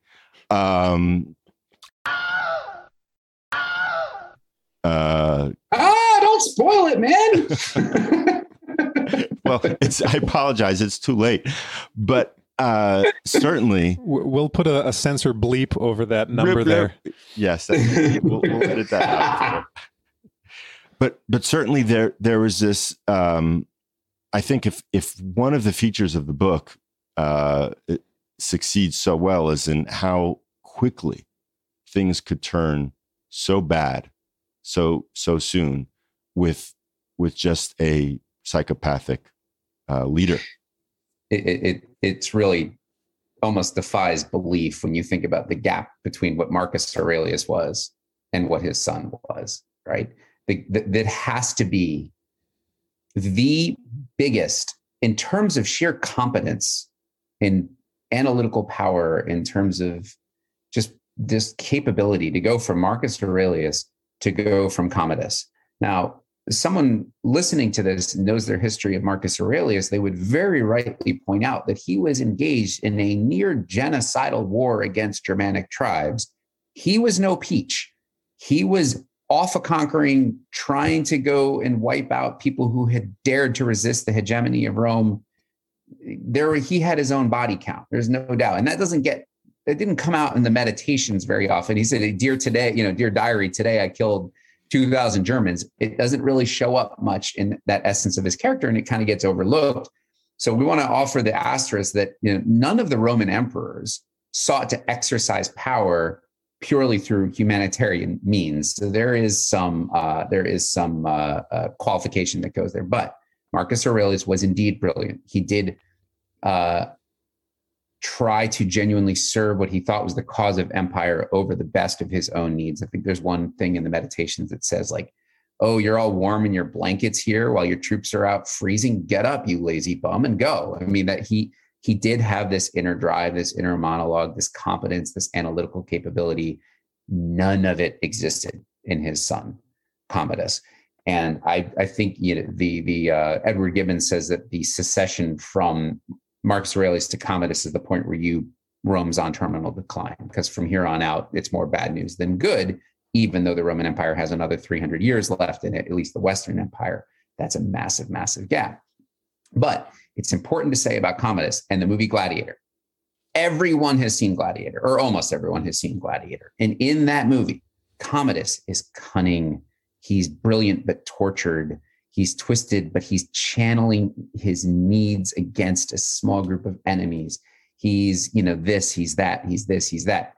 S3: Um,
S1: uh, ah, don't spoil it, man.
S3: well, it's. I apologize. It's too late, but uh, certainly
S2: we'll put a, a censor bleep over that number there.
S3: Yes, we'll, we'll edit that out. But but certainly there there was this. Um, I think if if one of the features of the book uh, succeeds so well is in how quickly things could turn so bad so so soon with with just a psychopathic uh, leader.
S1: It, it it's really almost defies belief when you think about the gap between what Marcus Aurelius was and what his son was. Right, that has to be the biggest in terms of sheer competence in analytical power in terms of just this capability to go from Marcus Aurelius to go from Commodus. Now, someone listening to this knows their history of Marcus Aurelius, they would very rightly point out that he was engaged in a near genocidal war against Germanic tribes. He was no peach. He was off a conquering, trying to go and wipe out people who had dared to resist the hegemony of Rome. There, he had his own body count. There's no doubt, and that doesn't get. It didn't come out in the meditations very often. He said, "Dear today, you know, dear diary, today I killed 2,000 Germans." It doesn't really show up much in that essence of his character, and it kind of gets overlooked. So we want to offer the asterisk that you know, none of the Roman emperors sought to exercise power purely through humanitarian means. So there is some uh, there is some uh, uh, qualification that goes there. But Marcus Aurelius was indeed brilliant. He did uh, try to genuinely serve what he thought was the cause of empire over the best of his own needs. I think there's one thing in the meditations that says like. Oh, you're all warm in your blankets here while your troops are out freezing. Get up, you lazy bum, and go. I mean, that he he did have this inner drive, this inner monologue, this competence, this analytical capability. None of it existed in his son, Commodus. And I, I think you know, the the uh, Edward Gibbon says that the secession from Marcus Aurelius to Commodus is the point where you Rome's on terminal decline because from here on out it's more bad news than good. Even though the Roman Empire has another 300 years left in it, at least the Western Empire, that's a massive, massive gap. But it's important to say about Commodus and the movie Gladiator. Everyone has seen Gladiator, or almost everyone has seen Gladiator. And in that movie, Commodus is cunning. He's brilliant, but tortured. He's twisted, but he's channeling his needs against a small group of enemies. He's, you know, this, he's that, he's this, he's that.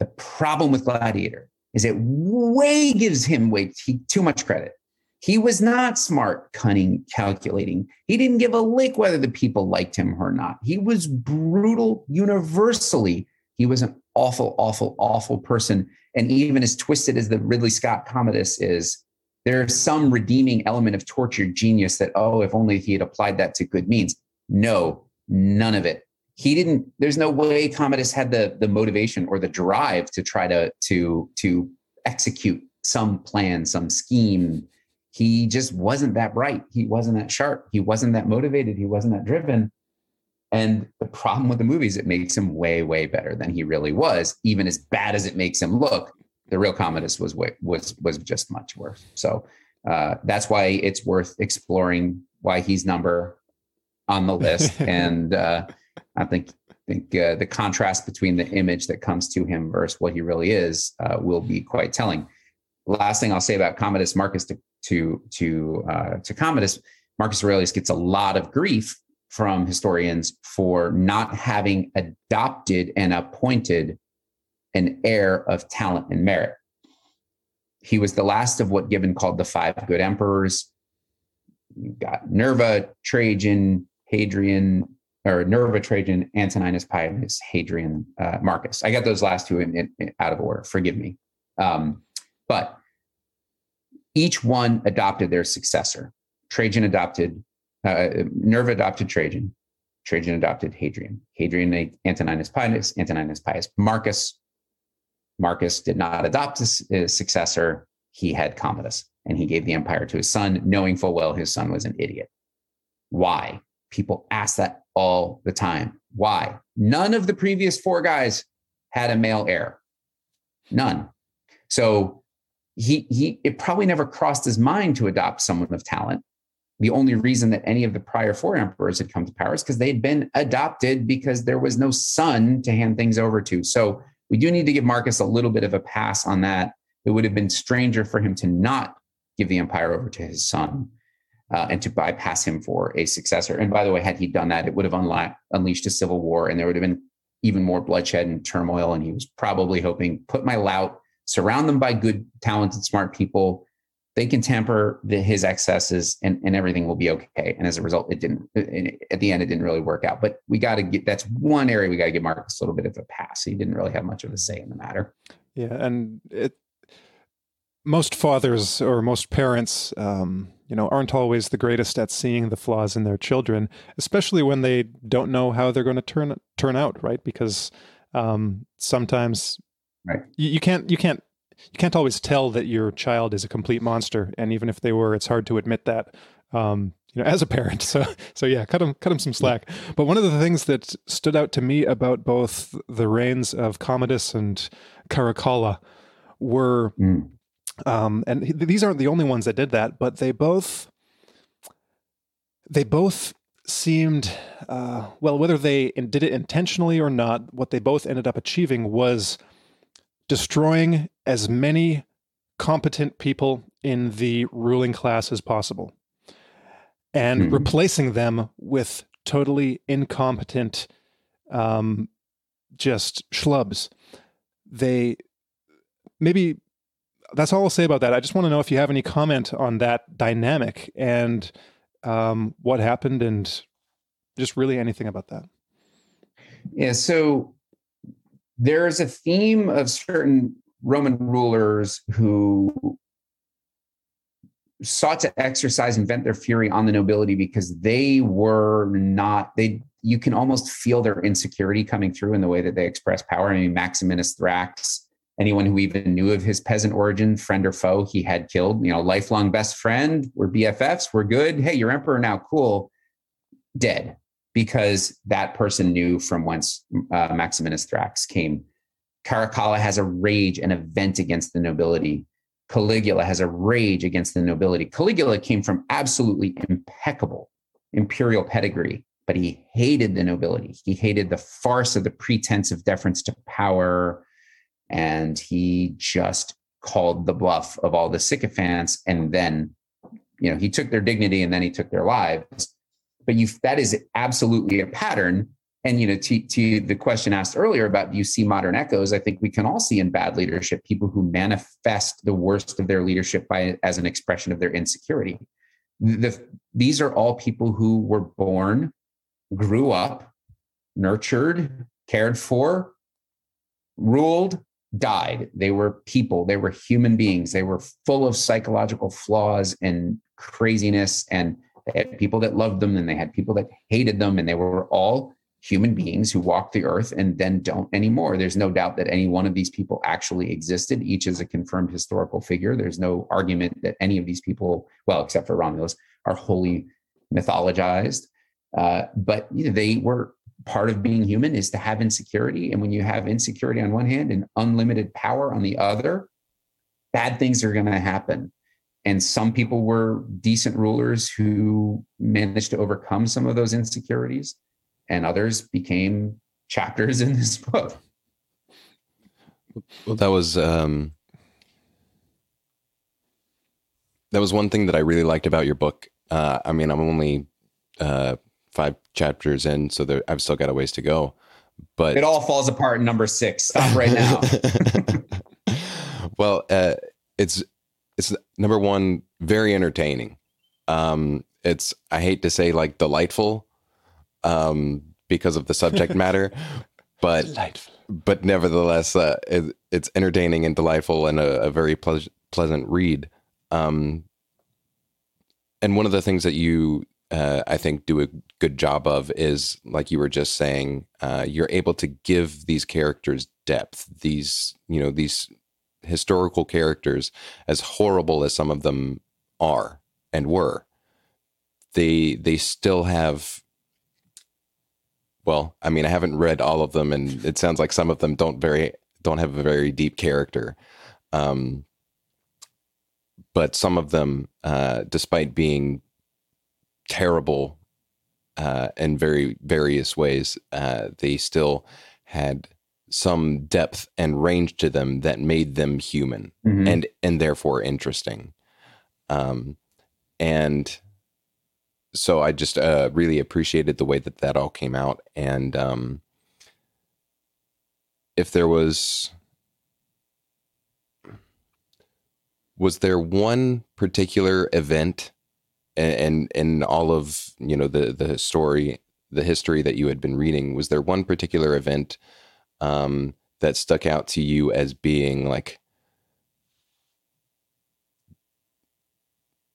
S1: The problem with Gladiator is it way gives him way too much credit. He was not smart, cunning, calculating. He didn't give a lick whether the people liked him or not. He was brutal universally. He was an awful, awful, awful person. And even as twisted as the Ridley Scott Commodus is, there's some redeeming element of tortured genius that, oh, if only he had applied that to good means. No, none of it. He didn't, there's no way Commodus had the, the motivation or the drive to try to, to, to execute some plan, some scheme, he just wasn't that bright. He wasn't that sharp. He wasn't that motivated. He wasn't that driven. And the problem with the movies, it makes him way, way better than he really was. Even as bad as it makes him look, the real Commodus was was was just much worse. So uh, that's why it's worth exploring why he's number on the list. and uh, I think think uh, the contrast between the image that comes to him versus what he really is uh, will be quite telling. Last thing I'll say about Commodus Marcus to to uh, to Commodus, Marcus Aurelius gets a lot of grief from historians for not having adopted and appointed an heir of talent and merit. He was the last of what Gibbon called the five good emperors. You've got Nerva, Trajan, Hadrian, or Nerva, Trajan, Antoninus Pius, Hadrian, uh, Marcus. I got those last two in, in, out of order. Forgive me. Um, but each one adopted their successor. Trajan adopted, uh, Nerva adopted Trajan. Trajan adopted Hadrian. Hadrian Antoninus Pius, Antoninus Pius Marcus. Marcus did not adopt his, his successor. He had Commodus and he gave the empire to his son, knowing full well his son was an idiot. Why? People ask that all the time. Why? None of the previous four guys had a male heir. None. So he he it probably never crossed his mind to adopt someone of talent. The only reason that any of the prior four emperors had come to power is because they'd been adopted because there was no son to hand things over to. So we do need to give Marcus a little bit of a pass on that. It would have been stranger for him to not give the empire over to his son uh, and to bypass him for a successor. And by the way, had he done that, it would have unla- unleashed a civil war, and there would have been even more bloodshed and turmoil. And he was probably hoping, put my lout, surround them by good, talented, smart people. They can tamper the, his excesses and, and everything will be okay. And as a result, it didn't, at the end, it didn't really work out. But we got to get, that's one area we got to give Marcus a little bit of a pass. He didn't really have much of a say in the matter.
S2: Yeah. And it, most fathers or most parents, um, you know, aren't always the greatest at seeing the flaws in their children, especially when they don't know how they're going to turn turn out, right? Because um, sometimes
S1: right.
S2: you, you can't you can't you can't always tell that your child is a complete monster, and even if they were, it's hard to admit that. Um, you know, as a parent, so so yeah, cut him cut him some slack. But one of the things that stood out to me about both the reigns of Commodus and Caracalla were mm. Um, and these aren't the only ones that did that, but they both they both seemed uh, well whether they did it intentionally or not. What they both ended up achieving was destroying as many competent people in the ruling class as possible, and mm-hmm. replacing them with totally incompetent, um, just schlubs. They maybe that's all I'll say about that. I just want to know if you have any comment on that dynamic and um, what happened, and just really anything about that.
S1: Yeah. So there's a theme of certain Roman rulers who sought to exercise and vent their fury on the nobility because they were not they you can almost feel their insecurity coming through in the way that they express power. I mean, Maximinus Thrax anyone who even knew of his peasant origin, friend or foe, he had killed. You know, lifelong best friend. We're BFFs. We're good. Hey, you're emperor now. Cool. Dead because that person knew from whence uh, Maximinus Thrax came. Caracalla has a rage and a vent against the nobility. Caligula has a rage against the nobility. Caligula came from absolutely impeccable imperial pedigree, but he hated the nobility. He hated the farce of the pretense of deference to power, and he just called the bluff of all the sycophants and then you know he took their dignity and then he took their lives but you that is absolutely a pattern and you know to, to the question asked earlier about do you see modern echoes i think we can all see in bad leadership people who manifest the worst of their leadership by as an expression of their insecurity the, these are all people who were born grew up nurtured cared for ruled died. They were people, they were human beings, they were full of psychological flaws and craziness. And they had people that loved them and they had people that hated them. And they were all human beings who walked the earth and then don't anymore. There's no doubt that any one of these people actually existed. Each is a confirmed historical figure. There's no argument that any of these people, well, except for Romulus, are wholly mythologized. Uh, but you know, they were part of being human is to have insecurity. And when you have insecurity on one hand and unlimited power on the other, bad things are going to happen. And some people were decent rulers who managed to overcome some of those insecurities, and others became chapters in this book.
S4: Well, that was um, that was one thing that I really liked about your book. Uh, I mean, I'm only uh, five chapters in, so there, I've still got a ways to go. But
S1: it all falls apart in number six. Stop right now.
S4: well, uh, it's it's number one, very entertaining. Um, it's I hate to say like delightful, um, because of the subject matter, but delightful. but nevertheless, uh, it, it's entertaining and delightful and a, a very ple- pleasant read. Um, and one of the things that you uh, I think do a good job of is like you were just saying, uh, you're able to give these characters depth. These you know these historical characters, as horrible as some of them are and were, they they still have. Well, I mean, I haven't read all of them, and it sounds like some of them don't very don't have a very deep character. Um, but some of them, uh, despite being terrible uh, in very various ways, uh, they still had some depth and range to them that made them human mm-hmm. and and therefore interesting. Um, and so I just uh, really appreciated the way that that all came out, and um, if there was was there one particular event and in all of you know the the story the history that you had been reading was there one particular event um, that stuck out to you as being like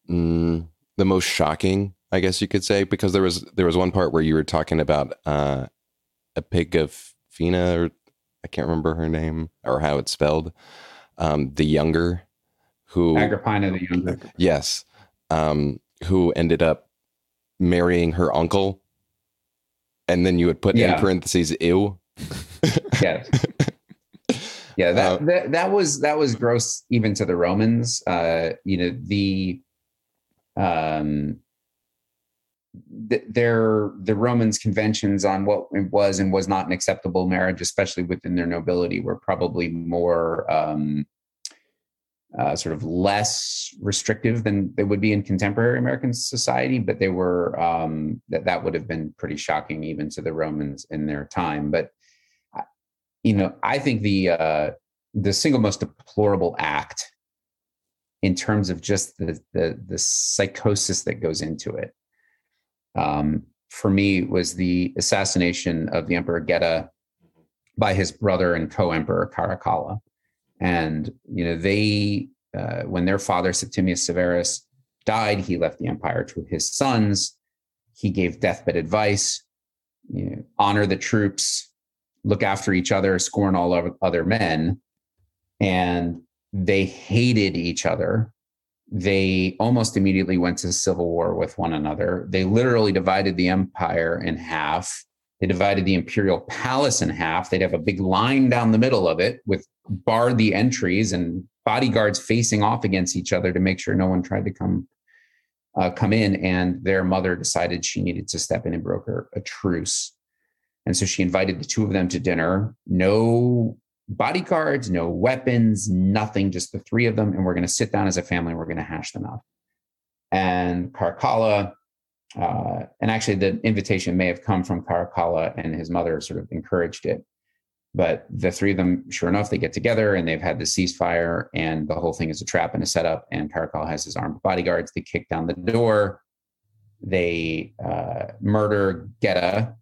S4: mm, the most shocking i guess you could say? Because there was there was one part where you were talking about uh, a pig of fina or i can't remember her name or how it's spelled um, the younger who
S1: agrippina the younger.
S4: Yes. Um, who ended up marrying her uncle. And then you would put yeah. in parentheses ew
S1: yes yeah that, uh, that that was that was gross even to the romans uh you know the um th- their the romans conventions on what was and was not an acceptable marriage especially within their nobility were probably more um uh, sort of less restrictive than they would be in contemporary American society, but they were um, that that would have been pretty shocking even to the Romans in their time. But you know, I think the uh, the single most deplorable act in terms of just the the, the psychosis that goes into it, um, for me, was the assassination of the Emperor Geta by his brother and co-emperor Caracalla. And you know they uh, when their father septimius severus died he left the empire to his sons. He gave deathbed advice you know, honor the troops look after each other scorn all other men and they hated each other they almost immediately went to civil war with one another they literally divided the empire in half they divided the imperial palace in half. They'd have a big line down the middle of it with barred the entries and bodyguards facing off against each other to make sure no one tried to come uh, come in. And their mother decided she needed to step in and broker a truce. And so she invited the two of them to dinner. No bodyguards, no weapons, nothing, just the three of them. And we're going to sit down as a family and we're going to hash them out. And Caracalla uh, and actually the invitation may have come from Caracalla and his mother sort of encouraged it. But the three of them, sure enough, they get together and they've had the ceasefire, and the whole thing is a trap and a setup. And Caracalla has his armed bodyguards. They kick down the door. They uh, murder Geta,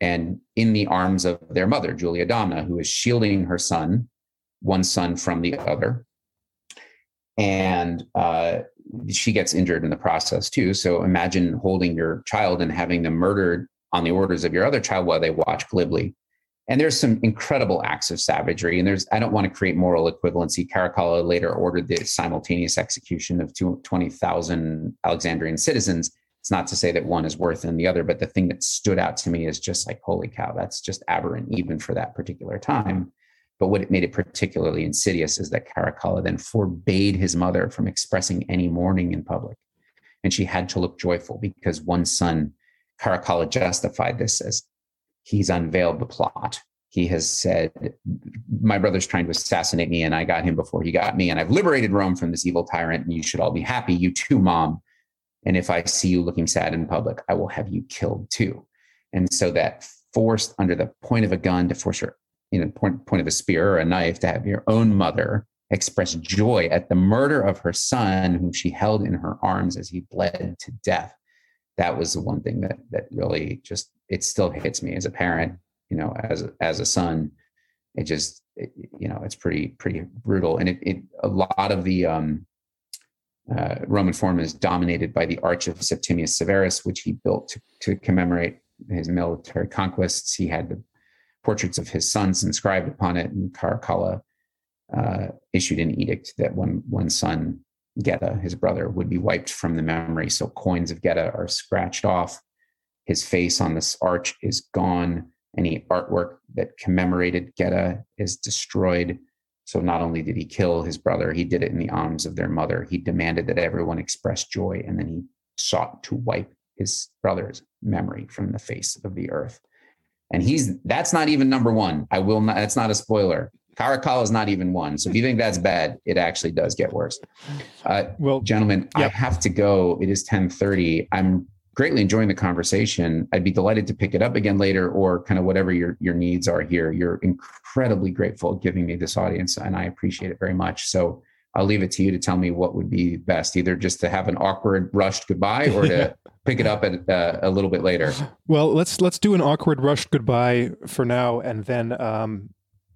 S1: and in the arms of their mother, Julia Domna, who is shielding her son, one son from the other. And uh, she gets injured in the process too. So imagine holding your child and having them murdered on the orders of your other child while they watch glibly. And there's some incredible acts of savagery. And there's, I don't want to create moral equivalency. Caracalla later ordered the simultaneous execution of 20,000 Alexandrian citizens. It's not to say that one is worse than the other, but the thing that stood out to me is just like, holy cow, that's just aberrant, even for that particular time. But what it made it particularly insidious is that Caracalla then forbade his mother from expressing any mourning in public. And she had to look joyful because one son, Caracalla justified this as he's unveiled the plot. He has said, My brother's trying to assassinate me, and I got him before he got me. And I've liberated Rome from this evil tyrant, and you should all be happy. You too, mom. And if I see you looking sad in public, I will have you killed too. And so that forced under the point of a gun to force her you know point, point of a spear or a knife to have your own mother express joy at the murder of her son whom she held in her arms as he bled to death. That was the one thing that that really just it still hits me as a parent you know as as a son. It just it, you know it's pretty pretty brutal. And it, it a lot of the um uh, Roman Forum is dominated by the Arch of Septimius Severus, which he built to, to commemorate his military conquests. He had the portraits of his sons inscribed upon it, and Caracalla uh, issued an edict that one one son, Geta, his brother, would be wiped from the memory. So coins of Geta are scratched off. His face on this arch is gone. Any artwork that commemorated Geta is destroyed. So not only did he kill his brother, he did it in the arms of their mother. He demanded that everyone express joy, and then he sought to wipe his brother's memory from the face of the earth. And he's that's not even number one. I will not, that's not a spoiler. Caracalla is not even one. So if you think that's bad, it actually does get worse. Uh, well, gentlemen, yep. I have to go. It is 1030. I'm greatly enjoying the conversation. I'd be delighted to pick it up again later or kind of whatever your, your needs are here. You're incredibly grateful giving me this audience and I appreciate it very much. So I'll leave it to you to tell me what would be best, either just to have an awkward, rushed goodbye, or to pick it up at uh, a little bit later.
S2: Well, let's let's do an awkward, rushed goodbye for now, and then um,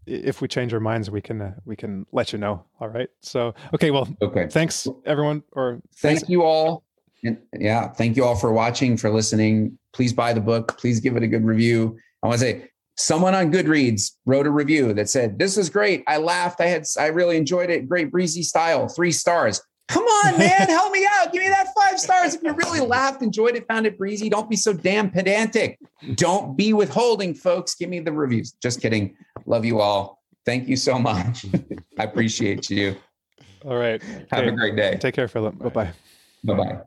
S2: if we change our minds, we can uh, we can let you know. All right. So okay. Well.
S1: Okay.
S2: Thanks everyone. Or
S1: thank
S2: thanks.
S1: you all. And yeah, thank you all for watching, for listening. Please buy the book. Please give it a good review. I want to say someone on Goodreads wrote a review that said, This is great. I laughed. I had, I really enjoyed it. Great breezy style, three stars. Come on, man, help me out. Give me that five stars. If you really laughed, enjoyed it, found it breezy, don't be so damn pedantic. Don't be withholding, folks. Give me the reviews. Just kidding. Love you all. Thank you so much. I appreciate you.
S2: All right.
S1: Have
S2: Okay.
S1: a great day.
S2: Take care, Phillip. Bye bye.
S1: Bye bye.